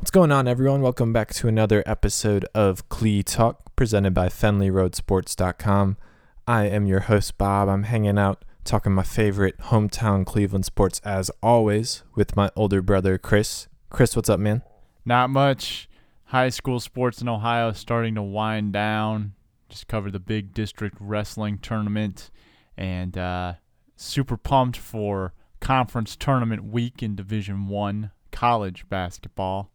What's going on, everyone? Welcome back to another episode of Clee Talk presented by FenleyRoadSports.com. I am your host, Bob. I'm hanging out talking my favorite hometown Cleveland sports as always with my older brother, Chris. Chris, what's up, man? Not much. High school sports in Ohio starting to wind down. Just covered the big district wrestling tournament and uh, super pumped for conference tournament week in Division One college basketball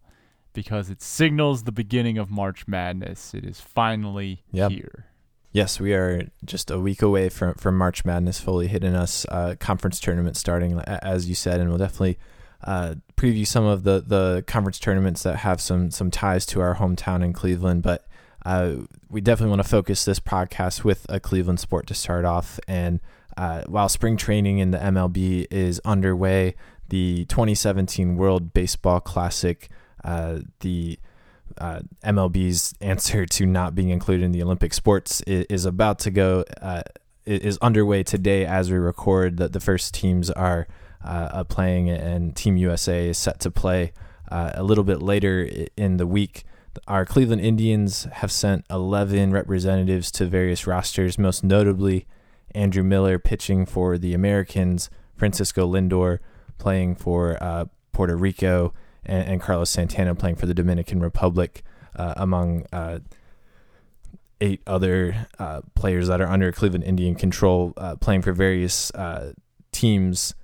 because it signals the beginning of March Madness. It is finally Yep. here. Yes, we are just a week away from, from March Madness fully hitting us. Uh, conference tournament starting, as you said, and we'll definitely uh, preview some of the, the conference tournaments that have some some ties to our hometown in Cleveland. But uh, we definitely want to focus this podcast with a Cleveland sport to start off. And uh, while spring training in the MLB is underway, the 2017 World Baseball Classic, uh, the uh, MLB's answer to not being included in the Olympic sports is, is about to go uh, is underway today as we record. That the first teams are uh, uh, playing, and Team USA is set to play uh, a little bit later in the week. Our Cleveland Indians have sent 11 representatives to various rosters, most notably Andrew Miller pitching for the Americans, Francisco Lindor playing for Puerto Rico, and, and Carlos Santana playing for the Dominican Republic, uh, among uh, eight other uh, players that are under Cleveland Indian control, uh, playing for various uh, teams.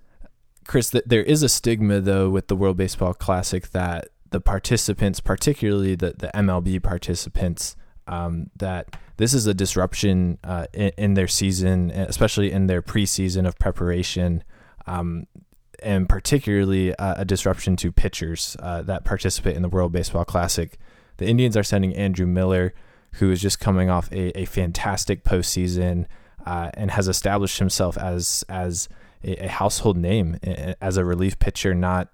Chris, th- there is a stigma though with the World Baseball Classic that the participants, particularly the the MLB participants, um, that this is a disruption uh, in, in their season, especially in their preseason of preparation. Um, and particularly uh, a disruption to pitchers uh, that participate in the World Baseball Classic. The Indians are sending Andrew Miller, who is just coming off a, a fantastic postseason uh, and has established himself as as a, a household name as a relief pitcher, not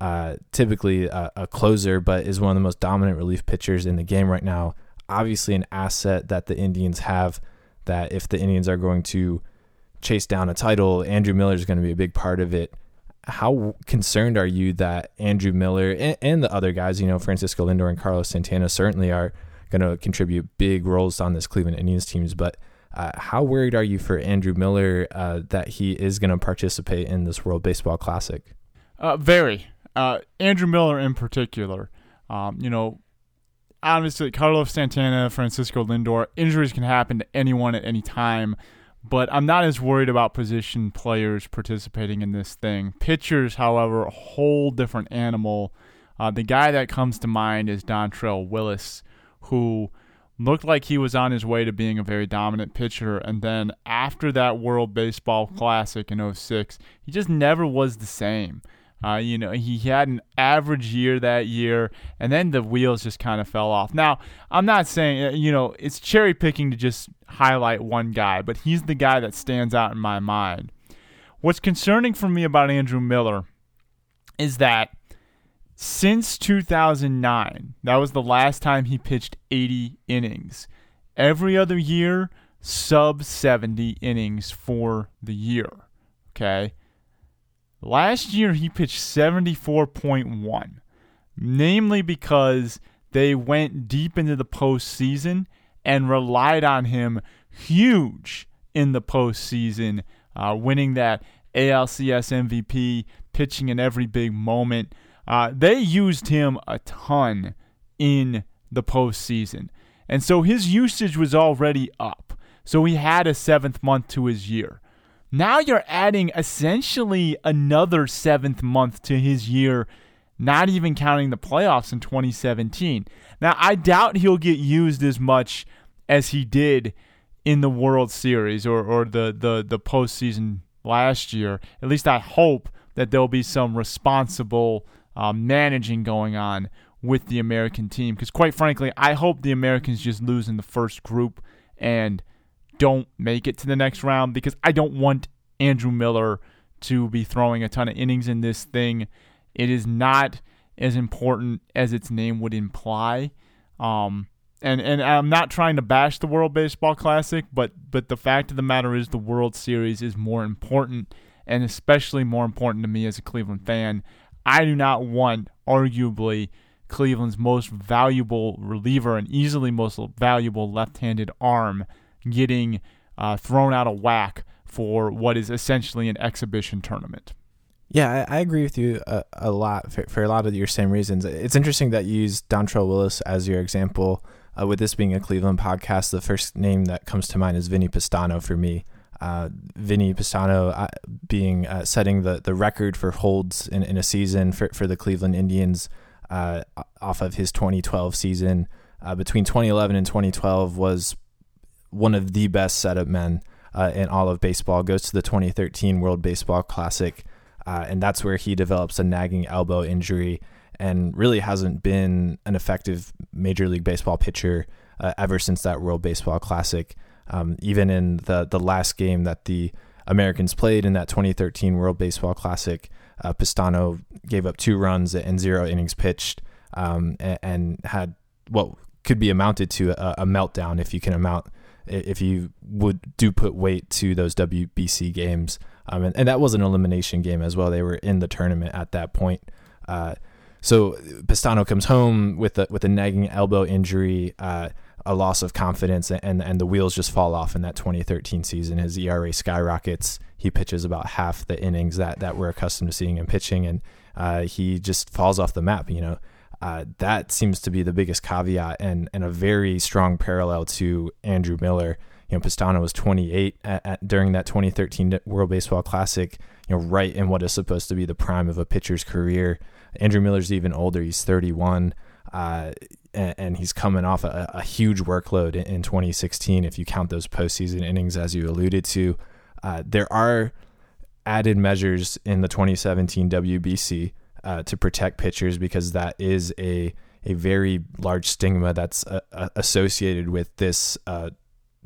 uh, typically a, a closer, but is one of the most dominant relief pitchers in the game right now. Obviously, an asset that the Indians have. That if the Indians are going to chase down a title, Andrew Miller is going to be a big part of it how concerned are you that Andrew Miller and, and the other guys, you know, Francisco Lindor and Carlos Santana certainly are going to contribute big roles on this Cleveland Indians teams, but uh, how worried are you for Andrew Miller uh, that he is going to participate in this World Baseball Classic? Uh, very. Uh, Andrew Miller in particular. Um, you know, obviously Carlos Santana, Francisco Lindor, injuries can happen to anyone at any time, but I'm not as worried about position players participating in this thing. Pitchers, however, a whole different animal. Uh, the guy that comes to mind is Dontrelle Willis, who looked like he was on his way to being a very dominant pitcher. And then after that World Baseball Classic in 06, he just never was the same. Uh, you know, he had an average year that year, and then the wheels just kind of fell off. Now, I'm not saying, uh, you know, it's cherry picking to just highlight one guy, but he's the guy that stands out in my mind. What's concerning for me about Andrew Miller is that since 2009, that was the last time he pitched 80 innings. Every other year, sub 70 innings for the year. Okay. Last year, he pitched 74.1, namely because they went deep into the postseason and relied on him huge in the postseason, uh, winning that ALCS MVP, pitching in every big moment. Uh, they used him a ton in the postseason. And so his usage was already up. So he had a seventh month to his year. Now you're adding essentially another seventh month to his year, not even counting the playoffs in 2017. Now, I doubt he'll get used as much as he did in the World Series or, or the, the, the postseason last year. At least I hope that there'll be some responsible um, managing going on with the American team. Because, quite frankly, I hope the Americans just lose in the first group and don't make it to the next round because I don't want Andrew Miller to be throwing a ton of innings in this thing. It is not as important as its name would imply. Um, and and I'm not trying to bash the World Baseball Classic, but but the fact of the matter is the World Series is more important, and especially more important to me as a Cleveland fan. I do not want, arguably, Cleveland's most valuable reliever and easily most valuable left-handed arm getting uh, thrown out of whack for what is essentially an exhibition tournament. Yeah, I, I agree with you a, a lot for, for, a lot of your same reasons. It's interesting that you use Dontrelle Willis as your example. Uh, with this being a Cleveland podcast, the first name that comes to mind is Vinny Pestano for me. Uh, Vinny Pestano uh, being uh, setting the, the record for holds in, in a season for, for the Cleveland Indians uh, off of his 2012 season. Uh, between 2011 and 2012 was one of the best setup men uh, in all of baseball. Goes to the 2013 World Baseball Classic, and that's where he develops a nagging elbow injury and really hasn't been an effective Major League Baseball pitcher ever since that World Baseball Classic. Um, even in the the last game that the Americans played in that 2013 World Baseball Classic, uh, Pestano gave up two runs and zero innings pitched, um, and, and, had what could be amounted to a, a, meltdown if you can amount if you would do put weight to those WBC games. Um, and, and, that was an elimination game as well. They were in the tournament at that point. Uh, so Pestano comes home with a with a nagging elbow injury. Uh, a loss of confidence and and the wheels just fall off in that 2013 season. His ERA skyrockets. He pitches about half the innings that that we're accustomed to seeing him pitching, and uh, he just falls off the map. You know, uh, that seems to be the biggest caveat and and a very strong parallel to Andrew Miller. You know, Pestano was 28 at, at, during that 2013 World Baseball Classic. You know, right in what is supposed to be the prime of a pitcher's career. Andrew Miller's even older. He's 31. Uh, and, and he's coming off a, a huge workload in, in, 2016. If you count those postseason innings, as you alluded to, uh, there are added measures in the 2017 WBC uh, to protect pitchers because that is a a very large stigma that's uh, uh associated with this uh,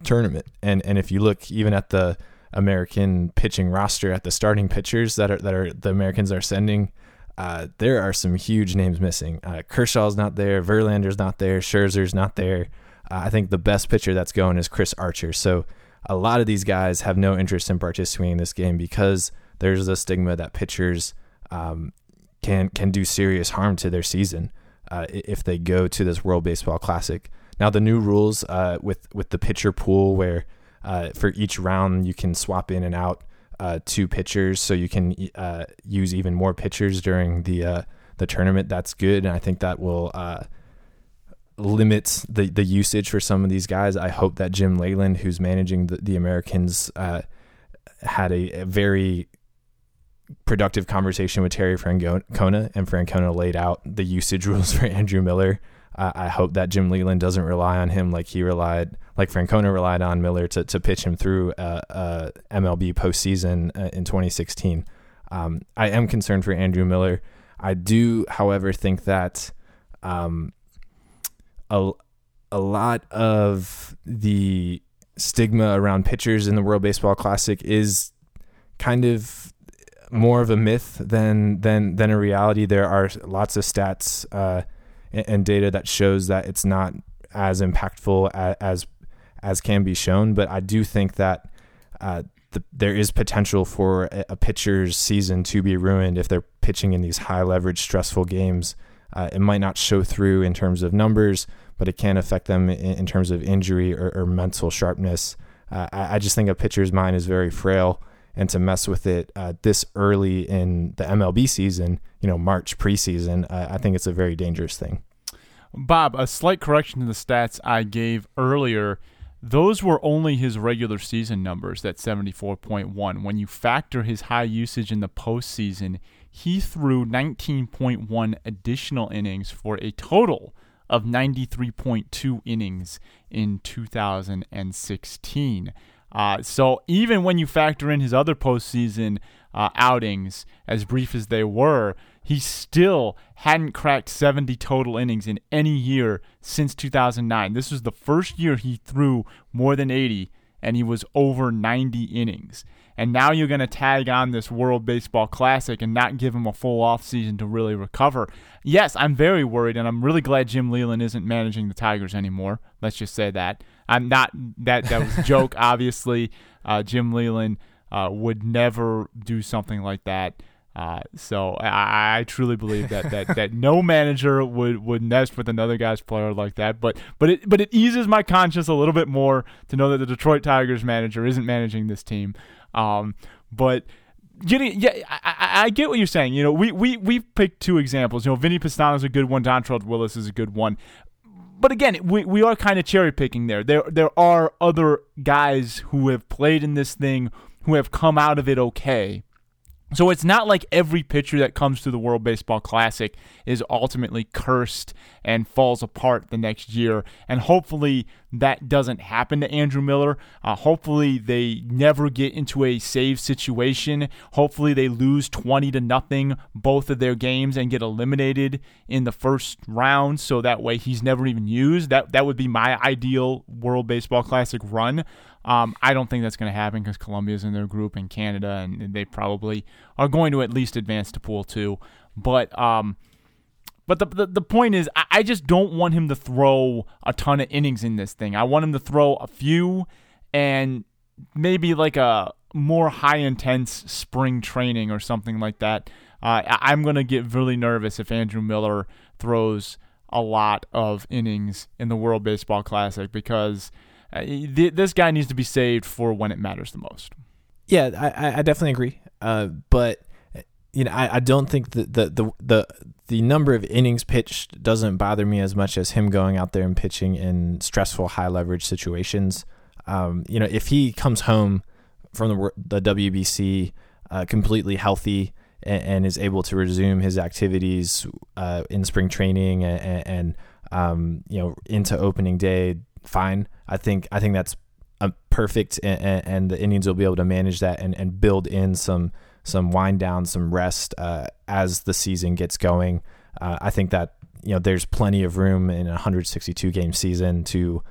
tournament. And and if you look even at the American pitching roster at the starting pitchers that are that are the Americans are sending uh, there are some huge names missing. Uh, Kershaw's not there, Verlander's not there, Scherzer's not there. I think the best pitcher that's going is Chris Archer. So a lot of these guys have no interest in participating in this game because there's a stigma that pitchers um, can can do serious harm to their season uh, if they go to this World Baseball Classic. Now the new rules uh, with with the pitcher pool where uh, for each round you can swap in and out uh, two pitchers, so you can uh, use even more pitchers during the uh, the tournament. That's good, and I think that will uh, limit the the usage for some of these guys. I hope that Jim Leyland, who's managing the, the Americans, uh, had a, a, very productive conversation with Terry Francona, and Francona laid out the usage rules for Andrew Miller. I hope that Jim Leyland doesn't rely on him like he relied like Francona relied on Miller to, to pitch him through a, a MLB postseason uh, in 2016. Um, I am concerned for Andrew Miller. I do, however, think that um, a, a lot of the stigma around pitchers in the World Baseball Classic is kind of more of a myth than than than a reality. There are lots of stats uh, and, and, data that shows that it's not as impactful as, as as can be shown. But I do think that uh, the, there is potential for a, a, pitcher's season to be ruined if they're pitching in these high leverage, stressful games. Uh, it might not show through in terms of numbers, but it can affect them in, in terms of injury or, or mental sharpness. Uh, I, I, just think a pitcher's mind is very frail, and to mess with it uh, this early in the MLB season, you know, March preseason, I think it's a very dangerous thing. Bob, a slight correction to the stats I gave earlier those were only his regular season numbers, that 74.1. When you factor his high usage in the postseason, he threw 19.1 additional innings for a total of 93.2 innings in 2016. Uh, so even when you factor in his other postseason uh, outings, as brief as they were, he still hadn't cracked 70 total innings in any year since 2009. This was the first year he threw more than 80, and he was over 90 innings. And now you're going to tag on this World Baseball Classic and not give him a full offseason to really recover. Yes, I'm very worried, and I'm really glad Jim Leyland isn't managing the Tigers anymore. Let's just say that. I'm not that that was a joke. Obviously, uh, Jim Leyland uh, would never do something like that. Uh, so I, I, truly believe that, that, that no manager would, would nest with another guy's player like that. But but it but it eases my conscience a little bit more to know that the Detroit Tigers manager isn't managing this team. Um, but getting yeah, I, I, get what you're saying. You know, we we we've picked two examples. You know, Vinny Pestano is a good one. Dontrelle Willis is a good one. But again, we, we are kind of cherry picking there. There there are other guys who have played in this thing who have come out of it okay. So it's not like every pitcher that comes to the World Baseball Classic is ultimately cursed and falls apart the next year. And hopefully that doesn't happen to Andrew Miller. Uh, hopefully they never get into a save situation. Hopefully they lose 20 to nothing both of their games and get eliminated in the first round so that way he's never even used. That that would be my ideal World Baseball Classic run. Um, I don't think that's going to happen because Colombia's in their group and Canada, and they probably are going to at least advance to pool two. But um, but the, the, the point is, I, I just don't want him to throw a ton of innings in this thing. I want him to throw a few and maybe like a more high intense spring training or something like that. Uh, I'm going to get really nervous if Andrew Miller throws a lot of innings in the World Baseball Classic because uh, th- this guy needs to be saved for when it matters the most. Yeah, I, I definitely agree. Uh, but you know, I, I don't think that the, the the the number of innings pitched doesn't bother me as much as him going out there and pitching in stressful, high leverage situations. Um, you know, if he comes home from the the WBC uh, completely healthy and, and, is able to resume his activities uh, in spring training and, and um, you know into opening day fine. I think I think that's a perfect, and, and, the Indians will be able to manage that and, and build in some some wind down, some rest uh, as the season gets going. Uh, I think that you know there's plenty of room in a 162 game season to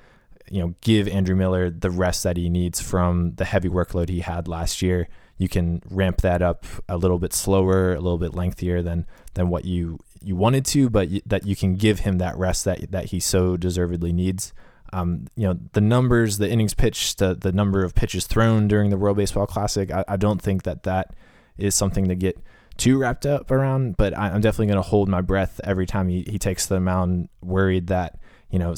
you know give Andrew Miller the rest that he needs from the heavy workload he had last year. You can ramp that up a little bit slower, a little bit lengthier than than what you you wanted to, but that you can give him that rest that that he so deservedly needs. Um, you know, the numbers, the innings pitched, the, the number of pitches thrown during the World Baseball Classic, I, I don't think that that is something to get too wrapped up around, but I, am definitely going to hold my breath every time he, he takes the mound, worried that, you know,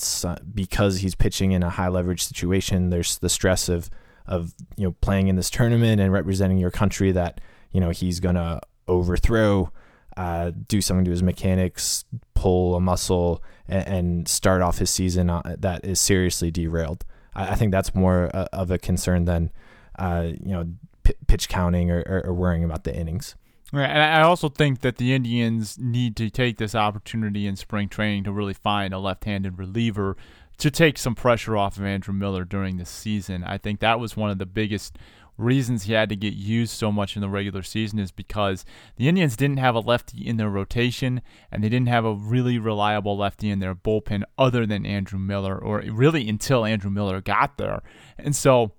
because he's pitching in a high leverage situation, there's the stress of, of, you know, playing in this tournament and representing your country that, you know, he's going to overthrow, uh, do something to his mechanics, pull a muscle, and, and start off his season uh, that is seriously derailed. I, I think that's more uh, of a concern than uh, you know p- pitch counting or, or, or, worrying about the innings. Right, and I also think that the Indians need to take this opportunity in spring training to really find a left-handed reliever to take some pressure off of Andrew Miller during the season. I think that was one of the biggest reasons he had to get used so much in the regular season is because the Indians didn't have a lefty in their rotation and they didn't have a really reliable lefty in their bullpen other than Andrew Miller, or really until Andrew Miller got there. And so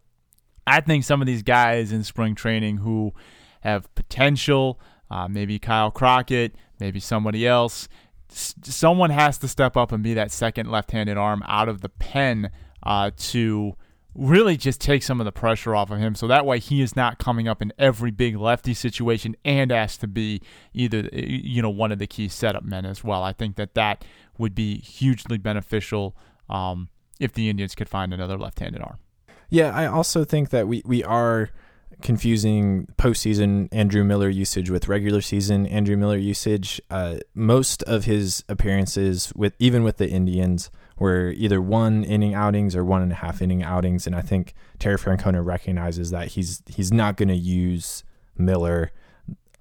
I think some of these guys in spring training who have potential, uh, maybe Kyle Crockett, maybe somebody else, someone has to step up and be that second left handed arm out of the pen uh, to really just take some of the pressure off of him. So that way he is not coming up in every big lefty situation and asked to be either you know one of the key setup men as well. I think that that would be hugely beneficial um, if the indians could find another left-handed arm. Yeah i also think that we, we are confusing postseason Andrew Miller usage with regular season Andrew Miller usage. Uh, most of his appearances with even with the Indians were either one inning outings or one and a half inning outings. And I think Terry Francona recognizes that he's he's not going to use Miller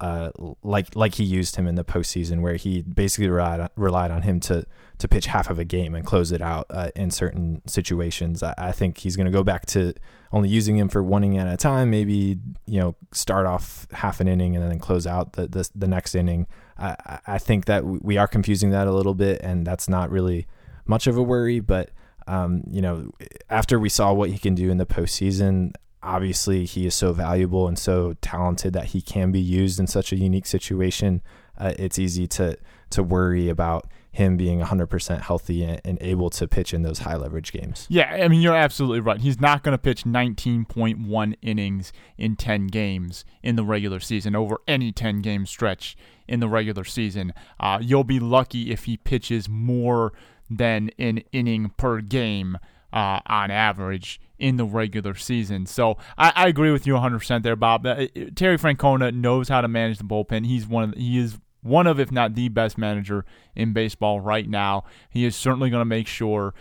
uh, like like he used him in the postseason, where he basically relied relied on him to to pitch half of a game and close it out uh, in certain situations. I, I think he's going to go back to only using him for one inning at a time. Maybe you know start off half an inning and then close out the the, the next inning. I, I think that we are confusing that a little bit, and that's not really much of a worry, but um, you know, after we saw what he can do in the postseason, obviously he is so valuable and so talented that he can be used in such a unique situation. Uh, it's easy to to worry about him being 100% healthy and, able to pitch in those high leverage games. Yeah, I mean, you're absolutely right. He's not going to pitch 19.1 innings in 10 games in the regular season over any 10 game stretch in the regular season. Uh, you'll be lucky if he pitches more than an inning per game uh, on average in the regular season. So I, I agree with you 100% there, Bob. Uh, Terry Francona knows how to manage the bullpen. He's one of the, he is one of, if not the best manager in baseball right now. He is certainly going to make sure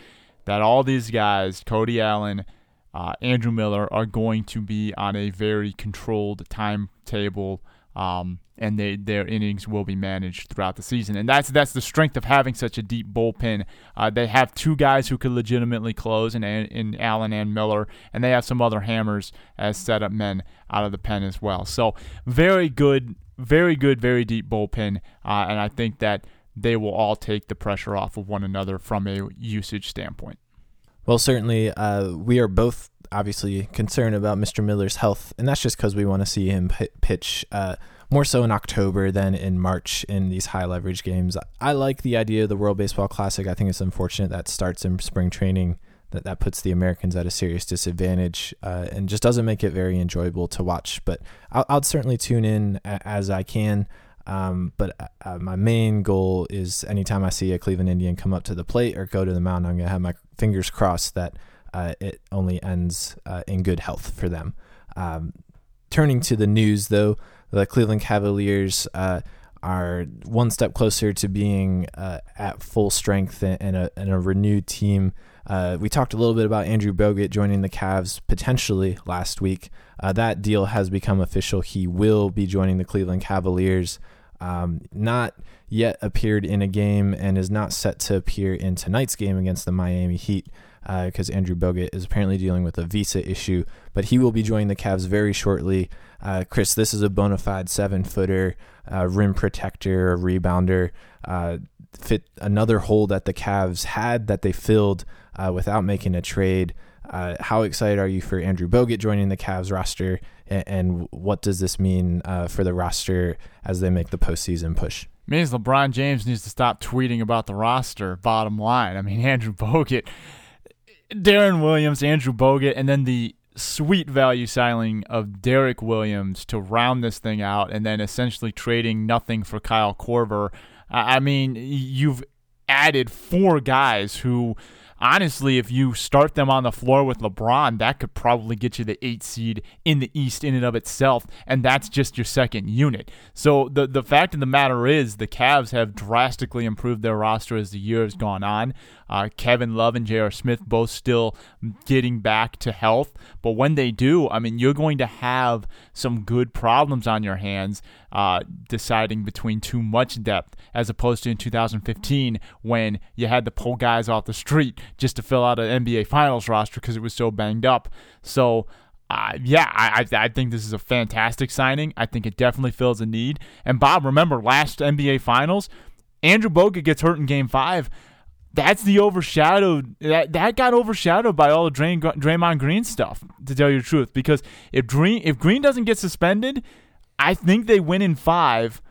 that all these guys, Cody Allen, uh, Andrew Miller, are going to be on a very controlled timetable. Um, and they, their innings will be managed throughout the season. And that's that's the strength of having such a deep bullpen. Uh, they have two guys who could legitimately close in, in Allen and Miller, and they have some other hammers as setup men out of the pen as well. So very good, very good, very deep bullpen, uh, and I think that they will all take the pressure off of one another from a usage standpoint. Well, certainly, uh, we are both obviously concerned about Mr. Miller's health, and that's just because we want to see him p- pitch uh, more so in October than in March in these high leverage games. I like the idea of the World Baseball Classic. I think it's unfortunate that starts in spring training. That that puts the Americans at a serious disadvantage uh, and just doesn't make it very enjoyable to watch. But I'll, I'll certainly tune in a, as I can. Um, but uh, my main goal is anytime I see a Cleveland Indian come up to the plate or go to the mound, I'm gonna have my fingers crossed that uh, it only ends uh, in good health for them. Um, turning to the news, though, the Cleveland Cavaliers uh, are one step closer to being uh, at full strength and a, a renewed team. Uh, we talked a little bit about Andrew Bogut joining the Cavs potentially last week. Uh, that deal has become official. He will be joining the Cleveland Cavaliers. Um, not yet appeared in a game and is not set to appear in tonight's game against the Miami Heat because uh, Andrew Bogut is apparently dealing with a visa issue, but he will be joining the Cavs very shortly. Uh, Chris, this is a bona fide seven footer, uh, rim protector, rebounder. Uh, fit another hole that the Cavs had that they filled uh, without making a trade. Uh, how excited are you for Andrew Bogut joining the Cavs roster, and, and what does this mean for the roster as they make the postseason push? means LeBron James needs to stop tweeting about the roster. Bottom line, I mean Andrew Bogut, Deron Williams, Andrew Bogut, and then the sweet value signing of Derrick Williams to round this thing out, and then essentially trading nothing for Kyle Korver. I mean, you've added four guys who honestly, if you start them on the floor with LeBron, that could probably get you the eight seed in the East in and of itself, and that's just your second unit. So the the fact of the matter is, the Cavs have drastically improved their roster as the year has gone on. Uh, Kevin Love and J.R. Smith both still getting back to health, but when they do, I mean, you're going to have some good problems on your hands uh, deciding between too much depth as opposed to in 2015 when you had to pull guys off the street just to fill out an NBA Finals roster because it was so banged up. So. Uh, yeah, I, I think this is a fantastic signing. I think it definitely fills a need. And Bob, remember last NBA Finals, Andrew Bogut gets hurt in Game Five that's the overshadowed that that got overshadowed by all the Draymond Green stuff. To tell you the truth, because if Green if Green doesn't get suspended, I think they win in five.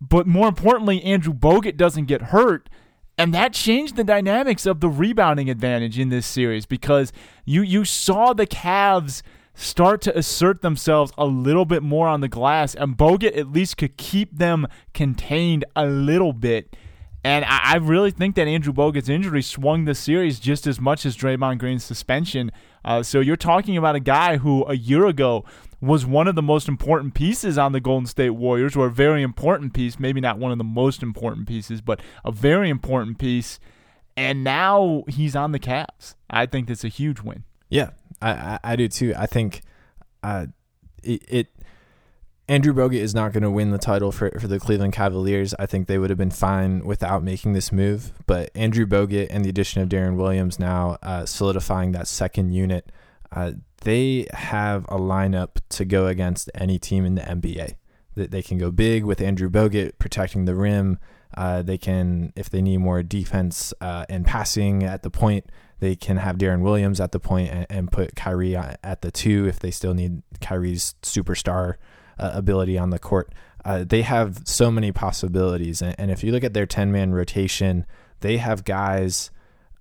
But more importantly, Andrew Bogut doesn't get hurt. And that changed the dynamics of the rebounding advantage in this series because you you saw the Cavs start to assert themselves a little bit more on the glass, and Bogut at least could keep them contained a little bit. And I, I really think that Andrew Bogut's injury swung the series just as much as Draymond Green's suspension. Uh, so you're talking about a guy who a year ago was one of the most important pieces on the Golden State Warriors, or a very important piece, maybe not one of the most important pieces, but a very important piece. And now he's on the Cavs. I think that's a huge win. Yeah, I, I, I do too. I think uh, it, it Andrew Bogut is not going to win the title for, for the Cleveland Cavaliers. I think they would have been fine without making this move. But Andrew Bogut and the addition of Deron Williams now uh, solidifying that second unit, uh, they have a lineup to go against any team in the NBA. That they can go big with Andrew Bogut protecting the rim. Uh, they can, if they need more defense uh, and passing at the point, they can have Deron Williams at the point and, and put Kyrie at the two if they still need Kyrie's superstar uh, ability on the court. Uh, they have so many possibilities, and, and if you look at their ten man rotation, they have guys.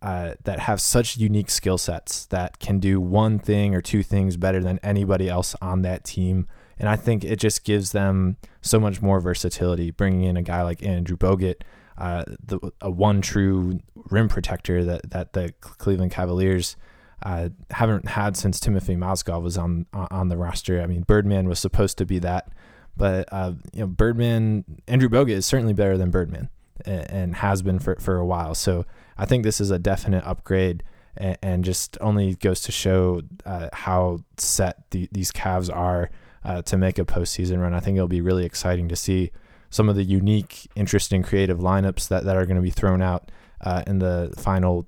Uh, that have such unique skill sets that can do one thing or two things better than anybody else on that team. And I think it just gives them so much more versatility. Bringing in a guy like Andrew Bogut, uh, the a one true rim protector that that the Cleveland Cavaliers uh, haven't had since Timothy Mozgov was on on the roster. I mean, Birdman was supposed to be that, but uh, you know, Birdman Andrew Bogut is certainly better than Birdman and, and has been for for a while. So I think this is a definite upgrade. And, and just only goes to show uh, how set the, these Cavs are uh, to make a postseason run. I think it'll be really exciting to see some of the unique, interesting, creative lineups that, that are going to be thrown out uh, in the final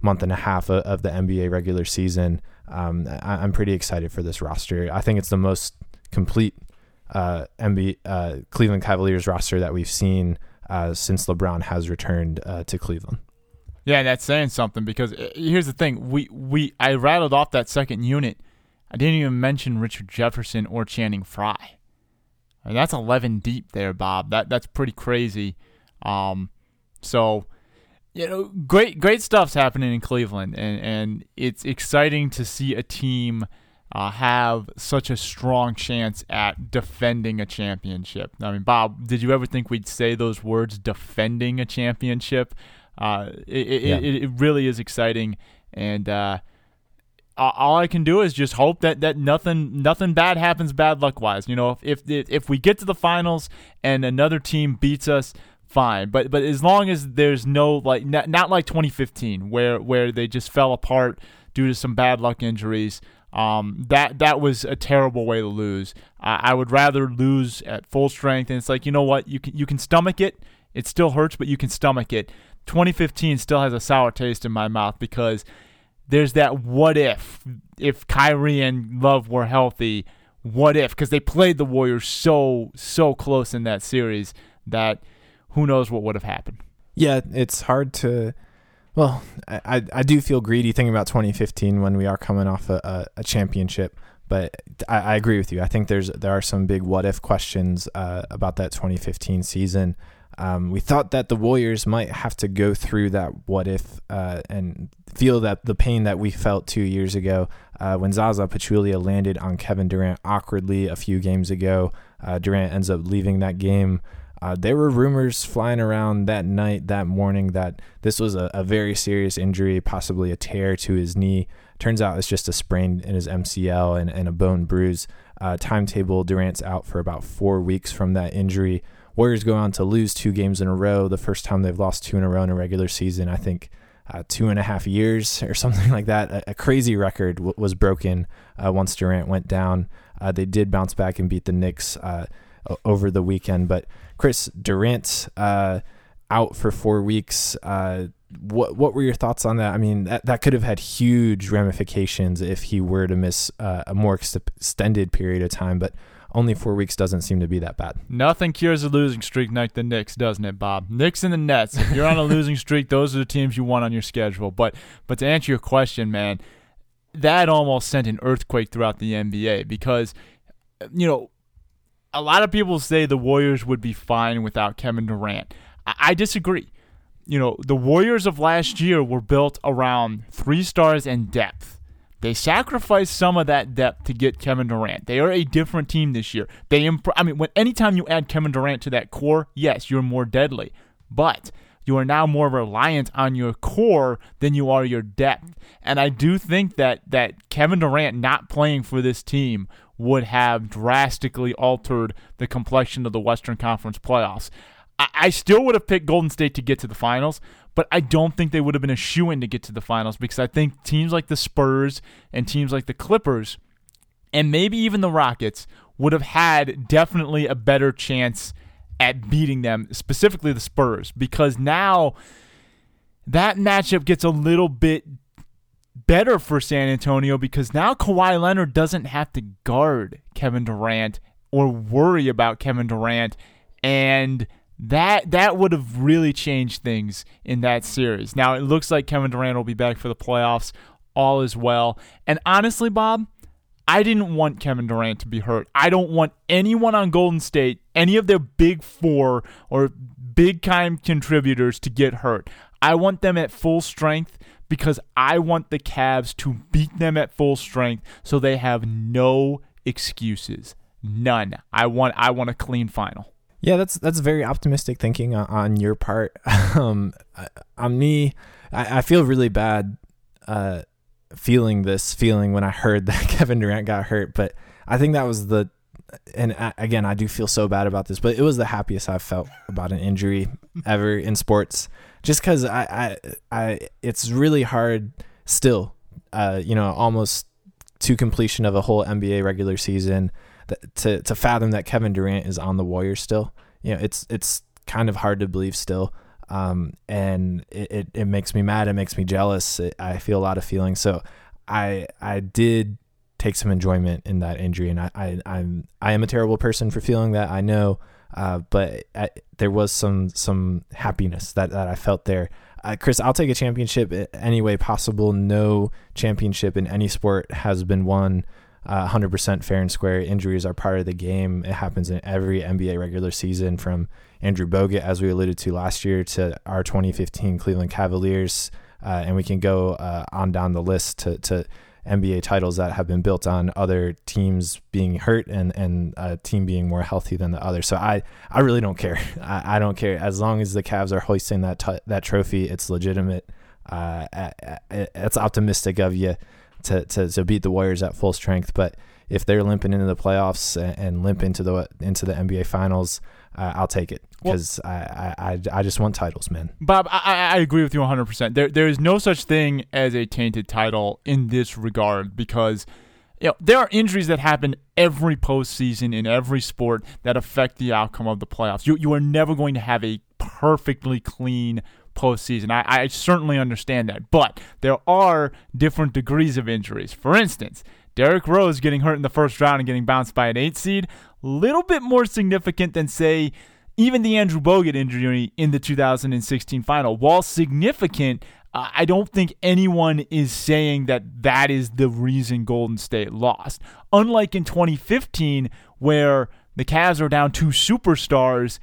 month and a half of, of the NBA regular season. Um, I, am pretty excited for this roster. I think it's the most complete uh, NBA uh, Cleveland Cavaliers roster that we've seen uh, since LeBron has returned uh, to Cleveland. Yeah, that's saying something because uh, here's the thing: we we I rattled off that second unit. I didn't even mention Richard Jefferson or Channing Frye. Mean, that's 11 deep there, Bob. That that's pretty crazy. Um, so you know, great great stuff's happening in Cleveland, and and it's exciting to see a team uh, have such a strong chance at defending a championship. I mean, Bob, did you ever think we'd say those words, defending a championship? Uh, it, yeah. it, it, really is exciting, and uh, all I can do is just hope that, that nothing nothing bad happens bad luck wise. You know, if, if if we get to the finals and another team beats us, fine. But but as long as there's no like not, not like 2015 where where they just fell apart due to some bad luck injuries. Um, that that was a terrible way to lose. I, I would rather lose at full strength, and it's like you know what you can you can stomach it. It still hurts, but you can stomach it. 2015 still has a sour taste in my mouth because there's that what if if Kyrie and Love were healthy. What if? Because they played the Warriors so so close in that series that who knows what would have happened. Yeah, it's hard to. Well, I I do feel greedy thinking about 2015 when we are coming off a, a, championship, but I, I, agree with you. I think there's there are some big what if questions uh, about that 2015 season. Um, we thought that the Warriors might have to go through that what if uh, and feel that the pain that we felt two years ago uh, when Zaza Pachulia landed on Kevin Durant awkwardly a few games ago. Uh, Durant ends up leaving that game uh, there were rumors flying around that night, that morning, that this was a, a, very serious injury, possibly a tear to his knee. Turns out it's just a sprain in his MCL and, and a bone bruise. Uh, timetable Durant's out for about four weeks from that injury. Warriors go on to lose two games in a row, the first time they've lost two in a row in a regular season. I think uh, two and a half years or something like that. A, a crazy record w- was broken uh, once Durant went down. Uh, they did bounce back and beat the Knicks uh, over the weekend, but Chris Durant uh, out for four weeks. Uh, what what were your thoughts on that? I mean, that, that could have had huge ramifications if he were to miss a more extended period of time, but only four weeks doesn't seem to be that bad. Nothing cures a losing streak like the Knicks, doesn't it, Bob? Knicks and the Nets. If you're on a losing streak, those are the teams you want on your schedule. But but to answer your question, man, that almost sent an earthquake throughout the NBA because you know a lot of people say the Warriors would be fine without Kevin Durant. I, I disagree. You know, the Warriors of last year were built around three stars and depth. They sacrificed some of that depth to get Kevin Durant. They are a different team this year. They, imp- I mean, when anytime you add Kevin Durant to that core, yes, you're more deadly. But you are now more reliant on your core than you are your depth. And I do think that that Kevin Durant not playing for this team would have drastically altered the complexion of the Western Conference playoffs. I, I still would have picked Golden State to get to the finals, but I don't think they would have been a shoe in to get to the finals because I think teams like the Spurs and teams like the Clippers and maybe even the Rockets would have had definitely a better chance at beating them, specifically the Spurs, because now that matchup gets a little bit better for San Antonio because now Kawhi Leonard doesn't have to guard Kevin Durant or worry about Kevin Durant. And that that would have really changed things in that series. Now it looks like Kevin Durant will be back for the playoffs all is well. And honestly, Bob, I didn't want Kevin Durant to be hurt. I don't want anyone on Golden State, any of their big four or big time contributors to get hurt. I want them at full strength because I want the Cavs to beat them at full strength so they have no excuses. None. I want I want a clean final. Yeah, that's that's very optimistic thinking on, your part. um, on me, I, I, feel really bad uh, feeling this feeling when I heard that Kevin Durant got hurt, but I think that was the and I, again, I do feel so bad about this, but it was the happiest I've felt about an injury ever in sports. Just because I, I, I, it's really hard still, uh, you know, almost to completion of a whole NBA regular season to to fathom that Kevin Durant is on the Warriors still. You know, it's it's kind of hard to believe still. Um, and it, it, it, makes me mad. It makes me jealous. It, I feel a lot of feelings. So I I did take some enjoyment in that injury, and I, I I'm I am a terrible person for feeling that. I know, uh, but I, there was some some happiness that that I felt there. Uh, Chris, I'll take a championship any way possible. No championship in any sport has been won uh, 100% fair and square. Injuries are part of the game. It happens in every NBA regular season from Andrew Bogut, as we alluded to last year, to our 2015 Cleveland Cavaliers. Uh, and we can go uh, on down the list to, to NBA titles that have been built on other teams being hurt and, and a team being more healthy than the other. So I, I really don't care. I, I don't care. As long as the Cavs are hoisting that, t- that trophy, it's legitimate. Uh, it's optimistic of you to, to, to beat the Warriors at full strength. But if they're limping into the playoffs and, and limp into the into the NBA Finals, uh, I'll take it because well, I, I, I just want titles, man. Bob, I, I agree with you 100. percent There there is no such thing as a tainted title in this regard because. You know, there are injuries that happen every postseason in every sport that affect the outcome of the playoffs. You you are never going to have a perfectly clean postseason. I, I certainly understand that. But there are different degrees of injuries. For instance, Derrick Rose getting hurt in the first round and getting bounced by an eight seed, little bit more significant than, say, even the Andrew Bogut injury in the 2016 final. While significant, I don't think anyone is saying that that is the reason Golden State lost. Unlike in 2015, where the Cavs are down two superstars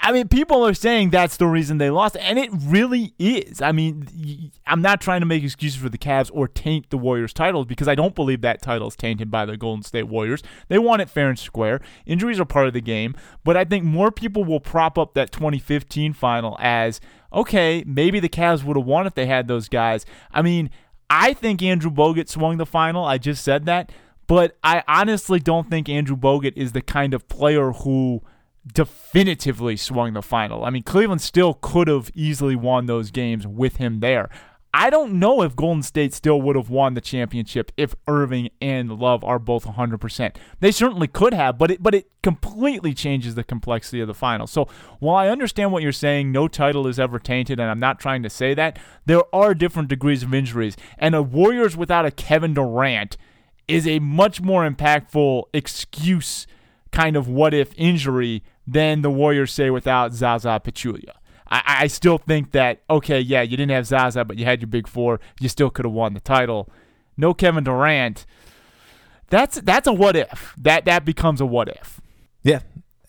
I mean, people are saying that's the reason they lost, and it really is. I mean, I'm not trying to make excuses for the Cavs or taint the Warriors' title because I don't believe that title is tainted by the Golden State Warriors. They won it fair and square. Injuries are part of the game, but I think more people will prop up that 2015 final as okay, maybe the Cavs would have won if they had those guys. I mean, I think Andrew Bogut swung the final. I just said that, but I honestly don't think Andrew Bogut is the kind of player who definitively swung the final. I mean, Cleveland still could have easily won those games with him there. I don't know if Golden State still would have won the championship if Irving and Love are both 100%. They certainly could have, but it but it completely changes the complexity of the final. So, while I understand what you're saying, no title is ever tainted and I'm not trying to say that, there are different degrees of injuries and a Warriors without a Kevin Durant is a much more impactful excuse kind of what if injury than the Warriors say without Zaza Pachulia. I, I still think that, okay, yeah, you didn't have Zaza, but you had your big four. You still could have won the title. No Kevin Durant. That's that's a what if. That that becomes a what if. Yeah.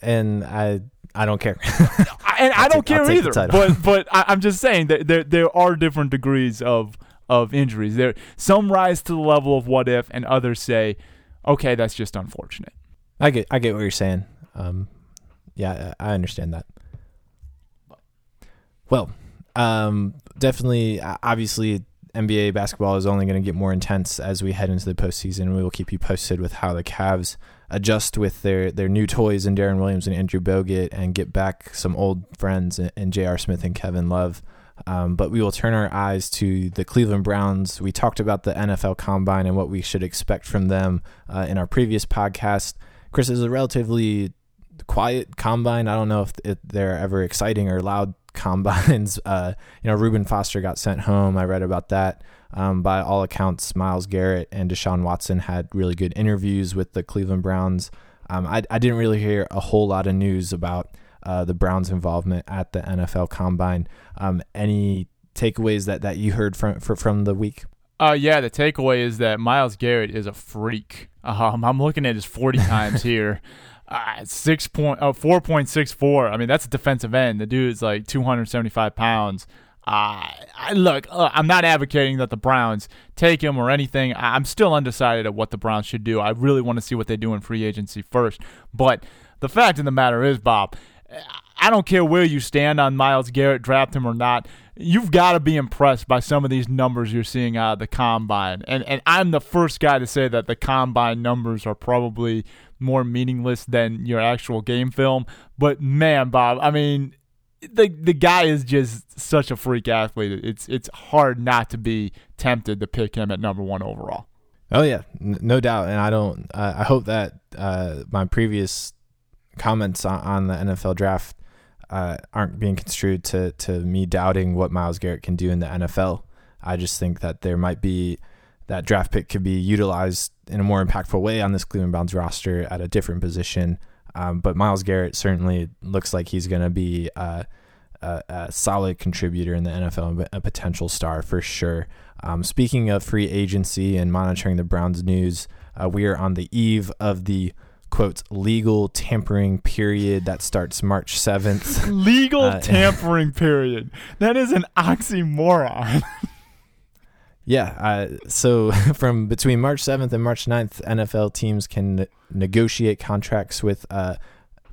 And I I don't care. and I don't care either. But but I, am just saying that there there are different degrees of of injuries. There some rise to the level of what if, and others say, okay, that's just unfortunate. I get I get what you're saying. Um, yeah, I understand that. Well, um, definitely, obviously, NBA basketball is only going to get more intense as we head into the postseason. We will keep you posted with how the Cavs adjust with their, their new toys and Deron Williams and Andrew Bogut and get back some old friends and J.R. Smith and Kevin Love. Um, but we will turn our eyes to the Cleveland Browns. We talked about the NFL Combine and what we should expect from them uh, in our previous podcast. Chris is a relatively quiet combine. I don't know if it, they're ever exciting or loud combines. Uh, you know, Reuben Foster got sent home. I read about that. Um, by all accounts, Myles Garrett and Deshaun Watson had really good interviews with the Cleveland Browns. Um, I, I, didn't really hear a whole lot of news about uh, the Browns' involvement at the NFL Combine. Um, any takeaways that, that you heard from from the week? Uh, yeah, the takeaway is that Myles Garrett is a freak. Um, I'm looking at his 40 times here. Uh, six point, oh, 4.64. I mean, that's a defensive end. The dude is like 275 pounds. Uh, I look, uh, I'm not advocating that the Browns take him or anything. I'm still undecided at what the Browns should do. I really want to see what they do in free agency first. But the fact of the matter is, Bob, I don't care where you stand on Myles Garrett, draft him or not. You've got to be impressed by some of these numbers you're seeing out of the combine. And and I'm the first guy to say that the combine numbers are probably more meaningless than your actual game film. But man, Bob, I mean, the the guy is just such a freak athlete. It's it's hard not to be tempted to pick him at number one overall. Oh yeah, N- no doubt. And I don't. Uh, I hope that uh, my previous comments on, on the NFL draft uh, aren't being construed to to me doubting what Myles Garrett can do in the NFL. I just think that there might be that draft pick could be utilized in a more impactful way on this Cleveland Browns roster at a different position. Um, but Myles Garrett certainly looks like he's going to be uh, a, a, solid contributor in the NFL, a potential star for sure. Um, speaking of free agency and monitoring the Browns news, uh, we are on the eve of the quote legal tampering period that starts March 7th. legal uh, tampering period. That is an oxymoron. yeah. Uh, so from between March 7th and March 9th, NFL teams can negotiate contracts with uh,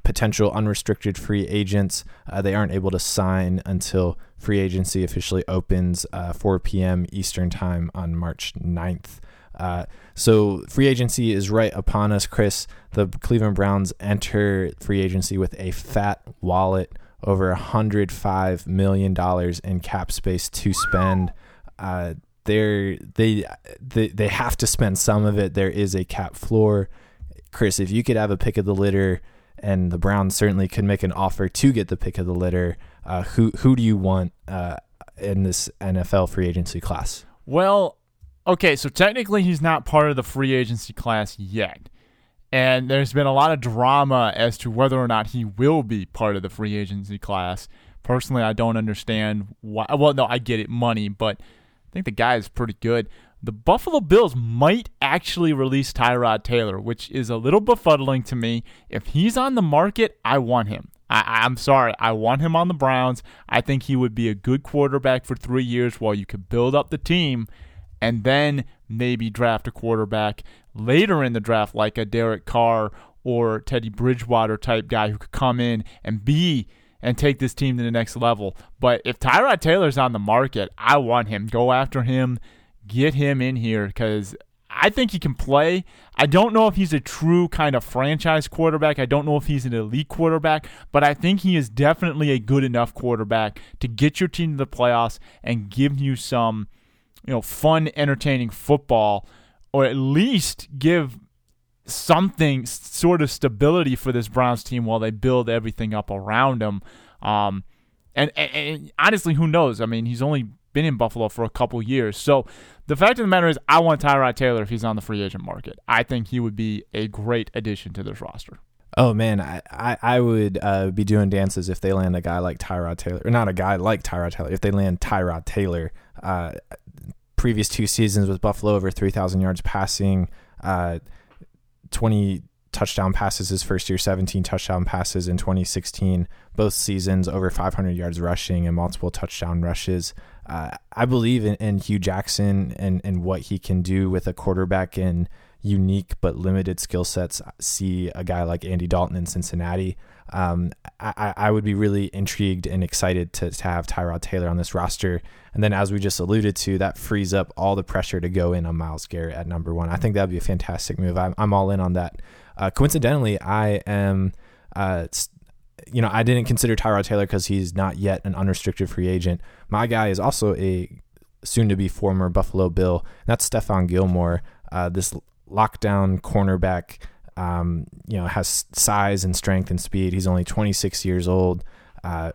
potential unrestricted free agents. Uh, they aren't able to sign until free agency officially opens uh, 4 p.m. Eastern Time on March 9th. Uh, so free agency is right upon us, Chris. The Cleveland Browns enter free agency with a fat wallet, over $105 million in cap space to spend. Uh, they they they have to spend some of it. There is a cap floor. Chris, if you could have a pick of the litter, and the Browns certainly could make an offer to get the pick of the litter, uh, who who do you want uh, in this NFL free agency class? Well, okay, so technically he's not part of the free agency class yet. And there's been a lot of drama as to whether or not he will be part of the free agency class. Personally, I don't understand why. Well, no, I get it, money, but I think the guy is pretty good. The Buffalo Bills might actually release Tyrod Taylor, which is a little befuddling to me. If he's on the market, I want him. I, am sorry, I want him on the Browns. I think he would be a good quarterback for three years while you could build up the team and then maybe draft a quarterback later in the draft, like a Derek Carr or Teddy Bridgewater type guy who could come in and be and take this team to the next level. But if Tyrod Taylor's on the market, I want him. Go after him, get him in here because I think he can play. I don't know if he's a true kind of franchise quarterback. I don't know if he's an elite quarterback, but I think he is definitely a good enough quarterback to get your team to the playoffs and give you some you know, fun, entertaining football, or at least give something sort of stability for this Browns team while they build everything up around them. Um, and, and, and, honestly, who knows? I mean, he's only been in Buffalo for a couple years. So the fact of the matter is, I want Tyrod Taylor if he's on the free agent market. I think he would be a great addition to this roster. Oh man, I I, I would uh, be doing dances if they land a guy like Tyrod Taylor, or not a guy like Tyrod Taylor. If they land Tyrod Taylor, uh, previous two seasons with Buffalo over 3,000 yards passing, uh, 20 touchdown passes his first year, 17 touchdown passes in 2016. Both seasons over 500 yards rushing and multiple touchdown rushes. Uh, I believe in, in, Hue Jackson and, and what he can do with a quarterback in unique but limited skill sets. See a guy like Andy Dalton in Cincinnati um, I, I would be really intrigued and excited to, to have Tyrod Taylor on this roster. And then, as we just alluded to, that frees up all the pressure to go in on Myles Garrett at number one. I think that would be a fantastic move. I'm, I'm all in on that. Uh, coincidentally, I am, uh, you know, I didn't consider Tyrod Taylor because he's not yet an unrestricted free agent. My guy is also a soon to be former Buffalo Bill. That's Stephon Gilmore, uh, this lockdown cornerback um, you know, has size and strength and speed. He's only 26 years old. Uh,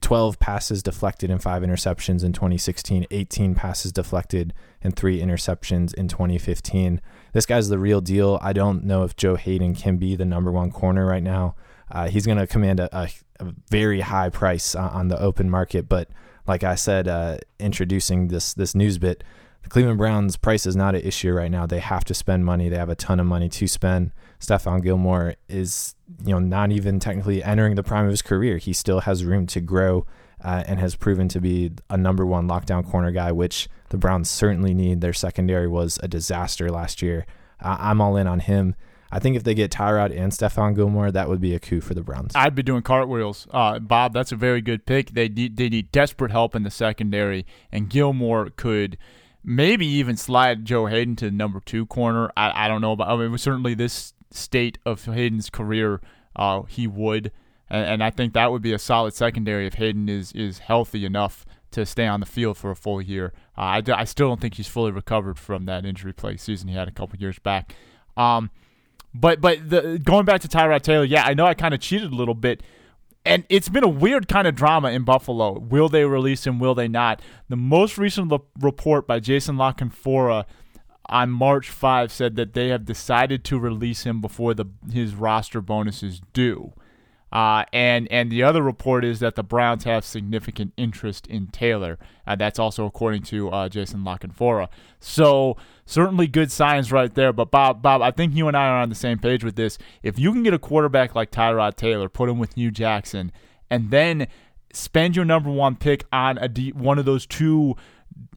12 passes deflected and five interceptions in 2016, 18 passes deflected and three interceptions in 2015. This guy's the real deal. I don't know if Joe Haden can be the number one corner right now. Uh, he's going to command a, a, a, very high price on the open market. But like I said, uh, introducing this this news bit, the Cleveland Browns' price is not an issue right now. They have to spend money. They have a ton of money to spend. Stephon Gilmore is, you know, not even technically entering the prime of his career. He still has room to grow uh, and has proven to be a number one lockdown corner guy, which the Browns certainly need. Their secondary was a disaster last year. Uh, I'm all in on him. I think if they get Tyrod and Stephon Gilmore, that would be a coup for the Browns. I'd be doing cartwheels, uh, Bob. That's a very good pick. They need they need desperate help in the secondary, and Gilmore could maybe even slide Joe Haden to the number two corner. I, I don't know about. I mean, certainly this state of Haden's career, uh, he would, and, and I think that would be a solid secondary if Hayden is is healthy enough to stay on the field for a full year. Uh, I, I still don't think he's fully recovered from that injury play season he had a couple years back. Um, but but the, going back to Tyrod Taylor, yeah, I know I kind of cheated a little bit. And it's been a weird kind of drama in Buffalo. Will they release him? Will they not? The most recent report by Jason La Canfora on March 5 said that they have decided to release him before the his roster bonuses due. Uh, and and the other report is that the Browns have significant interest in Taylor. Uh, that's also according to uh, Jason La Canfora. So certainly good signs right there. But Bob, Bob, I think you and I are on the same page with this. If you can get a quarterback like Tyrod Taylor, put him with Hue Jackson, and then spend your number one pick on a de- one of those two,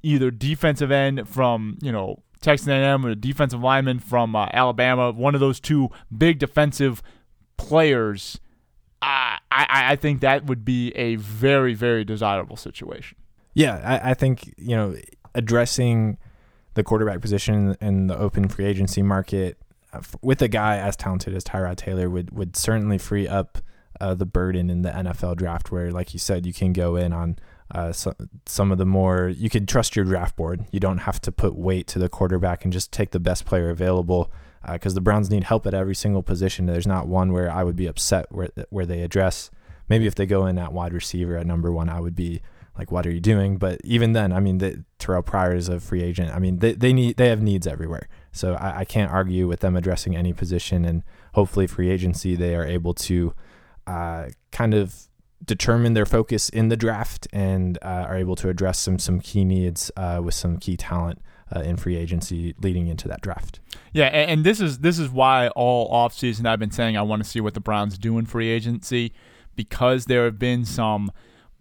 either defensive end from you know Texas A&M or a defensive lineman from uh, Alabama, one of those two big defensive players I, I, think that would be a very, very desirable situation. Yeah, I, I think, you know, addressing the quarterback position in the open free agency market uh, with a guy as talented as Tyrod Taylor would, would certainly free up uh, the burden in the NFL draft, where, like you said, you can go in on uh, so, some of the more, you can trust your draft board. You don't have to put weight to the quarterback and just take the best player available because uh, the Browns need help at every single position. There's not one where I would be upset where where they address. Maybe if they go in at wide receiver at number one, I would be like, "What are you doing?" But even then, I mean, the, Terrelle Pryor is a free agent. I mean, they they need they have needs everywhere. So I, I can't argue with them addressing any position, and hopefully, free agency they are able to uh, kind of determine their focus in the draft and uh, are able to address some some key needs uh, with some key talent uh, in free agency leading into that draft. Yeah, and, and this is this is why all offseason I've been saying I want to see what the Browns do in free agency because there have been some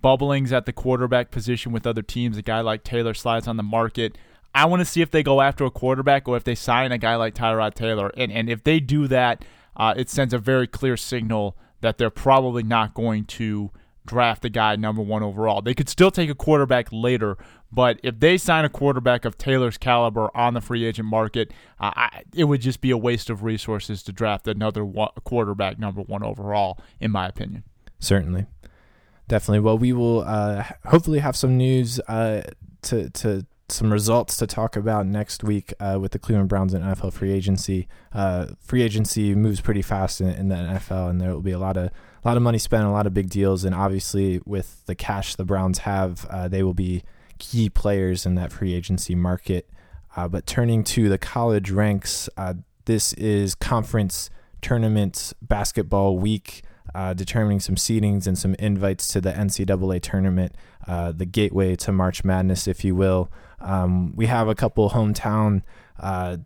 bubblings at the quarterback position with other teams. A guy like Taylor slides on the market. I want to see if they go after a quarterback or if they sign a guy like Tyrod Taylor. And and if they do that, uh, it sends a very clear signal that they're probably not going to draft the guy number one overall. They could still take a quarterback later, but if they sign a quarterback of Taylor's caliber on the free agent market, uh, I, it would just be a waste of resources to draft another one, quarterback number one overall, in my opinion. Certainly, definitely. Well, we will uh, hopefully have some news uh, to to some results to talk about next week uh, with the Cleveland Browns and NFL free agency. Uh, free agency moves pretty fast in, in, the NFL, and there will be a lot of a lot of money spent, a lot of big deals, and obviously with the cash the Browns have, uh, they will be key players in that free agency market. Uh, but turning to the college ranks, uh, this is conference tournament basketball week. Uh, determining some seedings and some invites to the NCAA tournament, uh, the gateway to March Madness, if you will. Um, we have a couple hometown uh,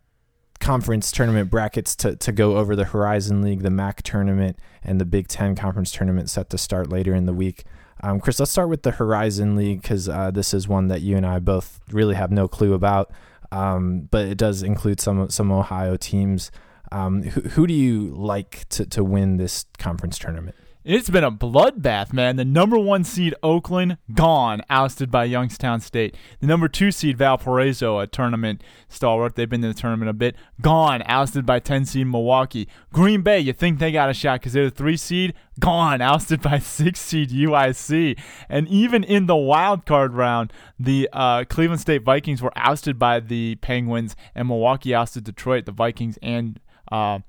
conference tournament brackets to, to go over the Horizon League, the MAC tournament, and the Big Ten conference tournament set to start later in the week. Um, Chris, let's start with the Horizon League because uh, this is one that you and I both really have no clue about, um, but it does include some some Ohio teams. Um, who, who do you like to, to win this conference tournament? It's been a bloodbath, man. The number one seed Oakland gone, ousted by Youngstown State. The number two seed Valparaiso, a tournament stalwart, they've been in the tournament a bit, gone, ousted by ten seed Milwaukee. Green Bay, you think they got a shot because they're the three seed, gone, ousted by six seed UIC. And even in the wild card round, the uh, Cleveland State Vikings were ousted by the Penguins, and Milwaukee ousted Detroit. The Vikings and uh,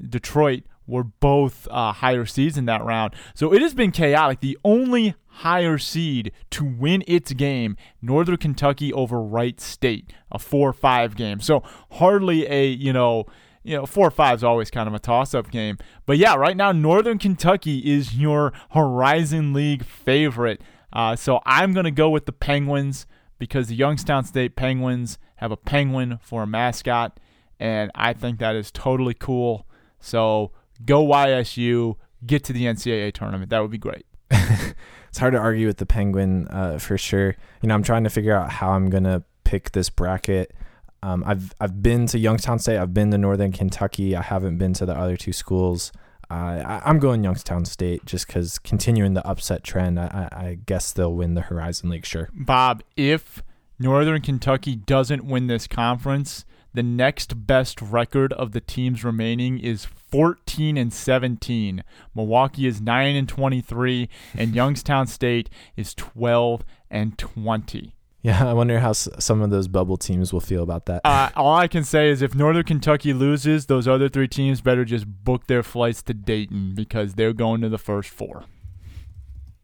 Detroit were both uh, higher seeds in that round. So it has been chaotic. The only higher seed to win its game, Northern Kentucky over Wright State, a 4-5 game. So hardly a, you know, you know, 4-5 is always kind of a toss-up game. But yeah, right now Northern Kentucky is your Horizon League favorite. Uh, so I'm going to go with the Penguins because the Youngstown State Penguins have a penguin for a mascot, and I think that is totally cool. So go YSU, get to the NCAA tournament. That would be great. it's hard to argue with the penguin uh, for sure. You know, I'm trying to figure out how I'm gonna pick this bracket. Um, I've I've been to Youngstown State. I've been to Northern Kentucky. I haven't been to the other two schools. Uh, I, am going Youngstown State just because continuing the upset trend. I, I, guess they'll win the Horizon League. Sure, Bob. If Northern Kentucky doesn't win this conference, the next best record of the teams remaining is 14 and 17. Milwaukee is 9 and 23 and Youngstown State is 12 and 20. Yeah, I wonder how s- some of those bubble teams will feel about that. Uh, all I can say is if Northern Kentucky loses, those other three teams better just book their flights to Dayton because they're going to the first four.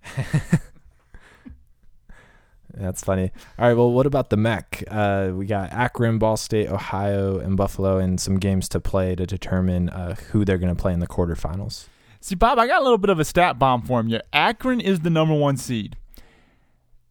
That's funny. All right, well, what about the MAC? Uh, we got Akron, Ball State, Ohio, and Buffalo, and some games to play to determine uh, who they're going to play in the quarterfinals. See, Bob, I got a little bit of a stat bomb for you. Akron is the number one seed.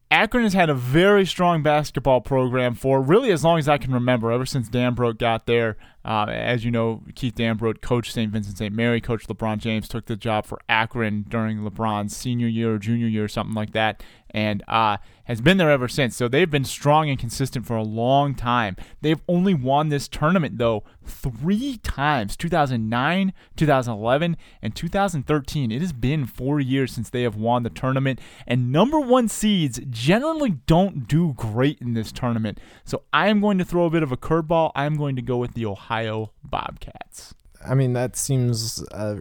Akron has had a very strong basketball program for really as long as I can remember, ever since Dambrot got there. Uh, as you know, Keith Dambrot coached St. Vincent St. Mary, coached LeBron James, took the job for Akron during LeBron's senior year or junior year or something like that, and uh, has been there ever since. So they've been strong and consistent for a long time. They've only won this tournament, though, three times 2009, 2011, and 2013. It has been four years since they have won the tournament, and number one seeds generally don't do great in this tournament. So I am going to throw a bit of a curveball. I am going to go with the Ohio. Ohio Bobcats. I mean, that seems uh,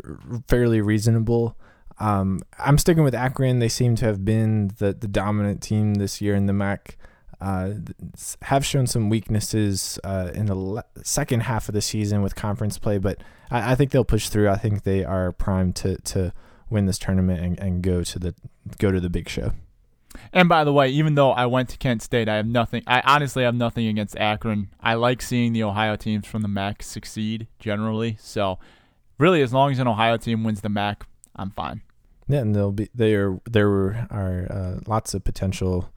fairly reasonable. Um, I'm sticking with Akron. They seem to have been the, the dominant team this year in the MAC. Uh, have shown some weaknesses uh, in the le- second half of the season with conference play, but I, I, think they'll push through. I think they are primed to to win this tournament and, and go to the go to the big show. And by the way, even though I went to Kent State, I have nothing. I honestly have nothing against Akron. I like seeing the Ohio teams from the MAC succeed generally. So, really, as long as an Ohio team wins the MAC, I'm fine. Yeah, and there'll be there there are uh, lots of potential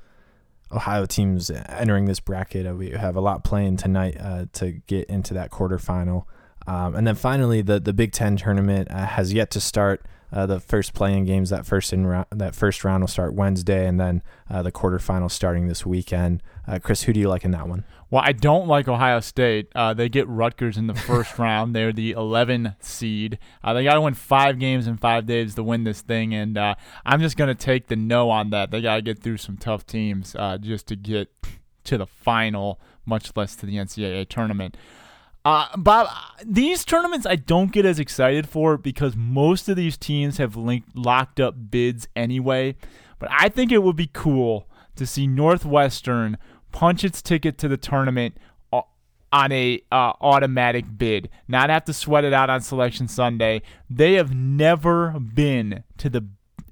Ohio teams entering this bracket. Uh, we have a lot playing tonight uh, to get into that quarterfinal. Um, and then finally, the the Big Ten tournament uh, has yet to start. Uh, the first playing games that first in round, that first round will start Wednesday, and then uh, the quarterfinals starting this weekend. Uh, Chris, who do you like in that one? Well, I don't like Ohio State. Uh, they get Rutgers in the first round. They're the 11 seed. Uh, they got to win five games in five days to win this thing, and I'm just going to take the no on that. They got to get through some tough teams just to get to the final, much less to the NCAA tournament. Uh, Bob, these tournaments I don't get as excited for because most of these teams have linked, locked up bids anyway. But I think it would be cool to see Northwestern punch its ticket to the tournament on a uh, automatic bid, not have to sweat it out on Selection Sunday. They have never been to the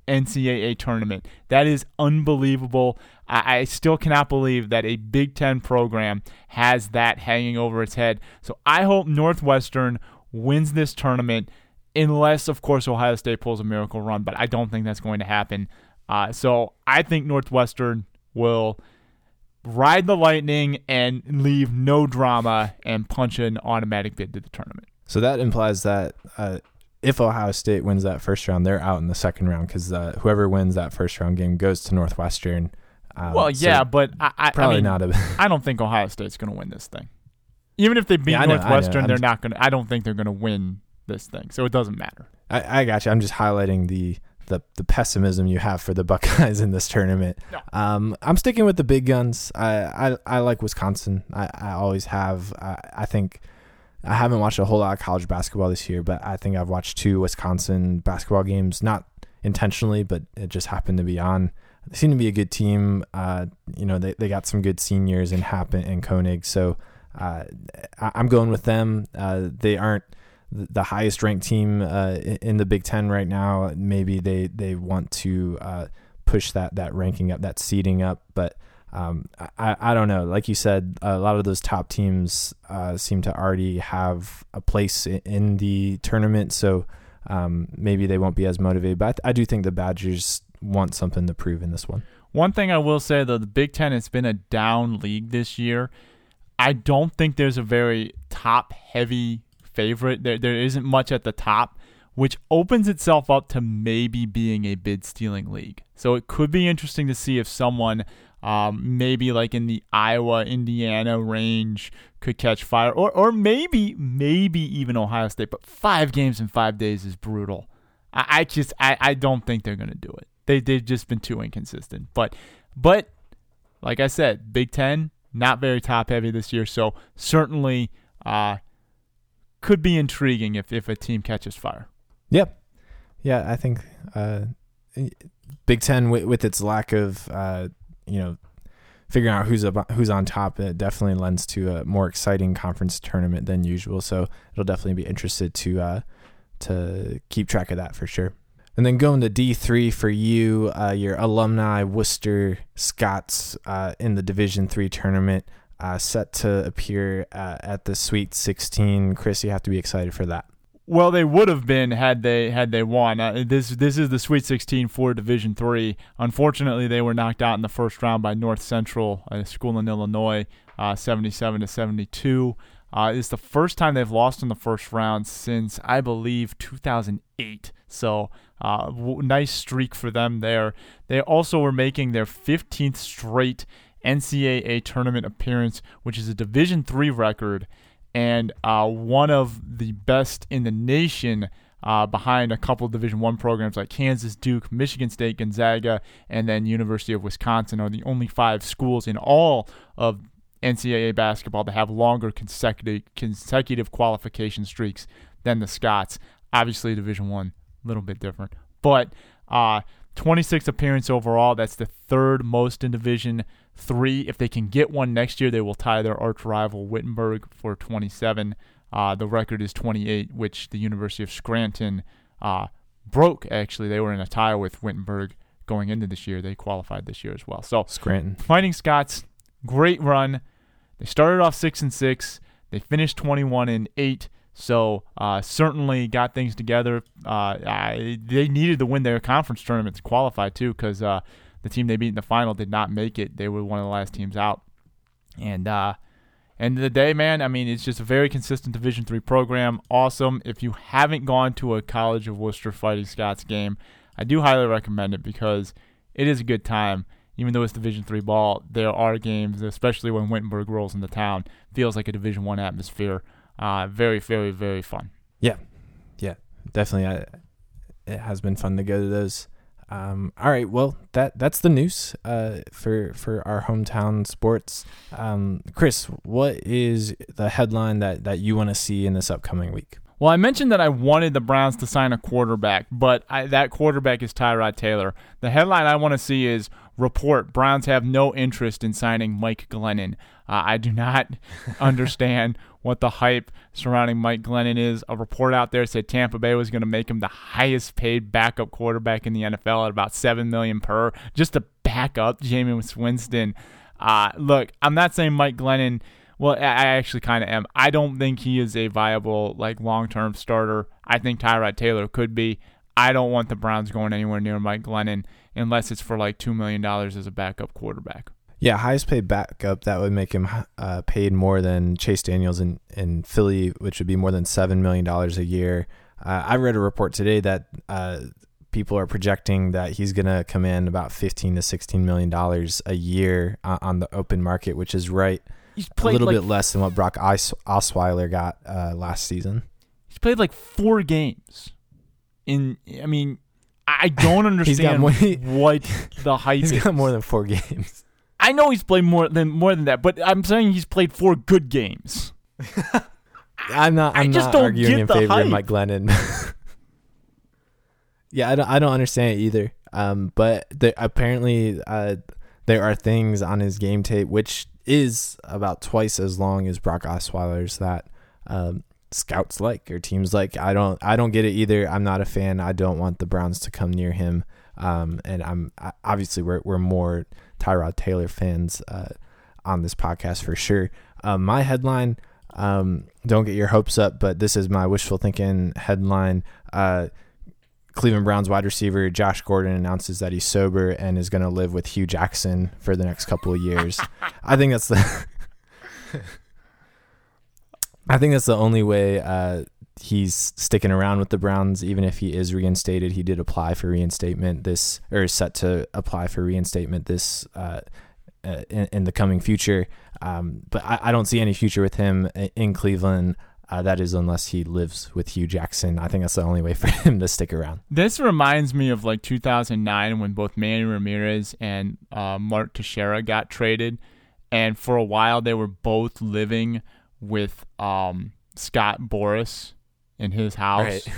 NCAA tournament. That is unbelievable. I, I, still cannot believe that a Big Ten program has that hanging over its head. So I hope Northwestern wins this tournament, unless, of course, Ohio State pulls a miracle run, but I don't think that's going to happen. Uh, so I think Northwestern will ride the lightning and leave no drama and punch an automatic bid to the tournament. So that implies that uh, if Ohio State wins that first round, they're out in the second round because uh, whoever wins that first round game goes to Northwestern. Um, well, yeah, so but I, I probably I mean, not. A, I don't think Ohio State's going to win this thing. Even if they beat yeah, know, Northwestern, they're not going. to – I don't think they're going to win this thing, so it doesn't matter. I, I got you. I'm just highlighting the the the pessimism you have for the Buckeyes in this tournament. No. Um, I'm sticking with the big guns. I I, I like Wisconsin. I, I always have. I, I think I haven't watched a whole lot of college basketball this year, but I think I've watched two Wisconsin basketball games, not intentionally, but it just happened to be on. They seem to be a good team. Uh, you know, they, they got some good seniors in Happen and Koenig, so uh, I, am going with them. Uh, they aren't the highest ranked team uh, in the Big Ten right now. Maybe they they want to uh, push that that ranking up, that seeding up, but um, I, I don't know. Like you said, a lot of those top teams uh, seem to already have a place in the tournament, so um, maybe they won't be as motivated. But I, do think the Badgers want something to prove in this one. One thing I will say though, the Big Ten has been a down league this year. I don't think there's a very top heavy favorite. There there isn't much at the top, which opens itself up to maybe being a bid stealing league. So it could be interesting to see if someone um, maybe like in the Iowa, Indiana range could catch fire, or or maybe maybe even Ohio State. But five games in five days is brutal. I, I just I, I don't think they're gonna do it. They they've just been too inconsistent. But but like I said, Big Ten not very top heavy this year, so certainly uh, could be intriguing if if a team catches fire. Yep. Yeah, I think uh, Big Ten with, with its lack of uh, you know figuring out who's about, who's on top, it definitely lends to a more exciting conference tournament than usual. So it'll definitely be interested to uh, to keep track of that for sure. And then going to D three for you, uh, your alumni Wooster Scots uh, in the Division three tournament, uh, set to appear uh, at the Sweet Sixteen. Chris, you have to be excited for that. Well, they would have been had they had they won. Uh, this this is the Sweet 16 for Division Three. Unfortunately, they were knocked out in the first round by North Central, a school in Illinois, uh, 77 to 72. Uh, it's the first time they've lost in the first round since I believe 2008. So uh, w- nice streak for them there. They also were making their 15th straight NCAA tournament appearance, which is a Division Three record and uh, one of the best in the nation. Uh, behind a couple of Division One programs like Kansas, Duke, Michigan State, Gonzaga, and then University of Wisconsin are the only five schools in all of NCAA basketball to have longer consecutive consecutive qualification streaks than the Scots. Obviously, Division One, a little bit different, but uh, 26 appearance overall. That's the third most in Division Three. If they can get one next year, they will tie their arch rival Wittenberg for 27. Uh, the record is 28, which the University of Scranton uh, broke. Actually, they were in a tie with Wittenberg going into this year. They qualified this year as well. So Scranton Fighting Scots, great run. They started off six and six. They finished 21 and eight. So uh, certainly got things together. Uh, I, they needed to win their conference tournament to qualify too, because uh, the team they beat in the final did not make it. They were one of the last teams out. And uh, end of the day, man, I mean, it's just a very consistent Division three program. Awesome. If you haven't gone to a College of Wooster Fighting Scots game, I do highly recommend it because it is a good time. Even though it's Division three ball, there are games, especially when Wittenberg rolls into town, feels like a Division one atmosphere. Uh, very, very, very fun. Yeah, yeah, definitely. I, it has been fun to go to those. Um, all right, well that that's the news uh, for for our hometown sports. Um, Chris, what is the headline that that you want to see in this upcoming week? Well, I mentioned that I wanted the Browns to sign a quarterback, but I, that quarterback is Tyrod Taylor. The headline I want to see is report Browns have no interest in signing Mike Glennon. Uh, I do not understand what the hype surrounding Mike Glennon is. A report out there said Tampa Bay was going to make him the highest paid backup quarterback in the NFL at about seven million per, just to back up Jameis Winston. Uh, look, I'm not saying Mike Glennon. Well, I actually kind of am. I don't think he is a viable like long-term starter. I think Tyrod Taylor could be. I don't want the Browns going anywhere near Mike Glennon unless it's for like two million dollars as a backup quarterback. Yeah, highest paid backup that would make him uh, paid more than Chase Daniels in, in Philly, which would be more than seven million dollars a year. Uh, I read a report today that uh, people are projecting that he's going to come in about fifteen to sixteen million dollars a year on, the open market, which is right a little like, bit less than what Brock Os- Osweiler got uh, last season. He's played like four games. In I mean, I don't understand more, what the hype. He's is. got more than four games. I know he's played more than more than that, but I'm saying he's played four good games. I'm not. I'm I just not don't arguing in favor hype. of Mike Glennon. yeah, I don't. I don't understand it either. Um, but the, apparently, uh, there are things on his game tape which is about twice as long as Brock Osweiler's that um, scouts like or teams like. I don't. I don't get it either. I'm not a fan. I don't want the Browns to come near him. Um, and I'm obviously we're we're more Tyrod Taylor fans uh, on this podcast for sure. Um, my headline, um, don't get your hopes up, but this is my wishful thinking headline. Uh, Cleveland Browns wide receiver Josh Gordon announces that he's sober and is going to live with Hue Jackson for the next couple of years. I think that's the. I think that's the only way uh, he's sticking around with the Browns, even if he is reinstated. He did apply for reinstatement this, or is set to apply for reinstatement this uh, uh, in, in, the coming future. Um, but I, I, don't see any future with him in Cleveland. Uh, that is unless he lives with Hue Jackson. I think that's the only way for him to stick around. This reminds me of like 2009 when both Manny Ramirez and uh, Mark Teixeira got traded, and for a while they were both living with um, Scott Boras in his house. Right.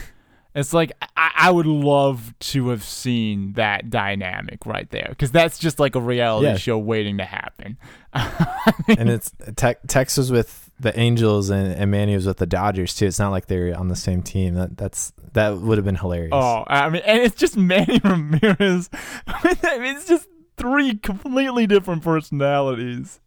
It's like I, I, would love to have seen that dynamic right there because that's just like a reality yeah. show waiting to happen. and it's te- Texas with the Angels and, and Manny was with the Dodgers too. It's not like they're on the same team. That that's that would have been hilarious. Oh, I mean, and it's just Manny Ramirez. I mean, it's just three completely different personalities.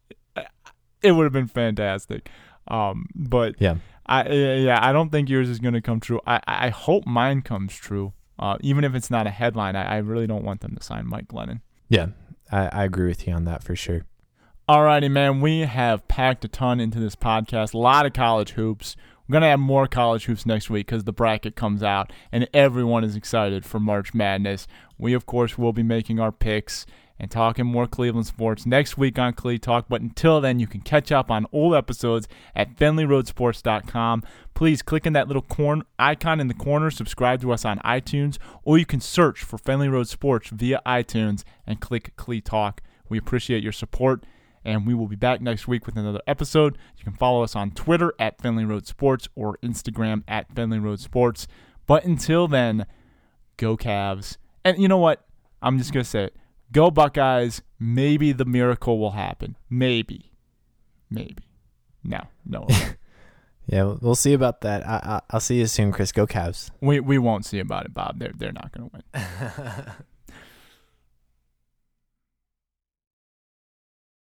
It would have been fantastic. Um, but yeah, I yeah, I don't think yours is going to come true. I I hope mine comes true. Uh, even if it's not a headline, I, I really don't want them to sign Mike Glennon. Yeah, I, I agree with you on that for sure. Alrighty, man. We have packed a ton into this podcast. A lot of college hoops. We're gonna have more college hoops next week because the bracket comes out and everyone is excited for March Madness. We of course will be making our picks and talking more Cleveland sports next week on Cle Talk. But until then, you can catch up on old episodes at FenleyRoadSports.com. Please click on that little corn icon in the corner, subscribe to us on iTunes, or you can search for Fenley Road Sports via iTunes and click Cle Talk. We appreciate your support, and we will be back next week with another episode. You can follow us on Twitter at Fenley Road Sports or Instagram at Fenley Road Sports. But until then, go Cavs. And you know what? I'm just going to say it. Go Buckeyes. Maybe the miracle will happen. Maybe. Maybe. No, no. yeah, we'll see about that. I, I, will see you soon, Chris. Go Cavs. We we won't see about it, Bob. They're they're not going to win.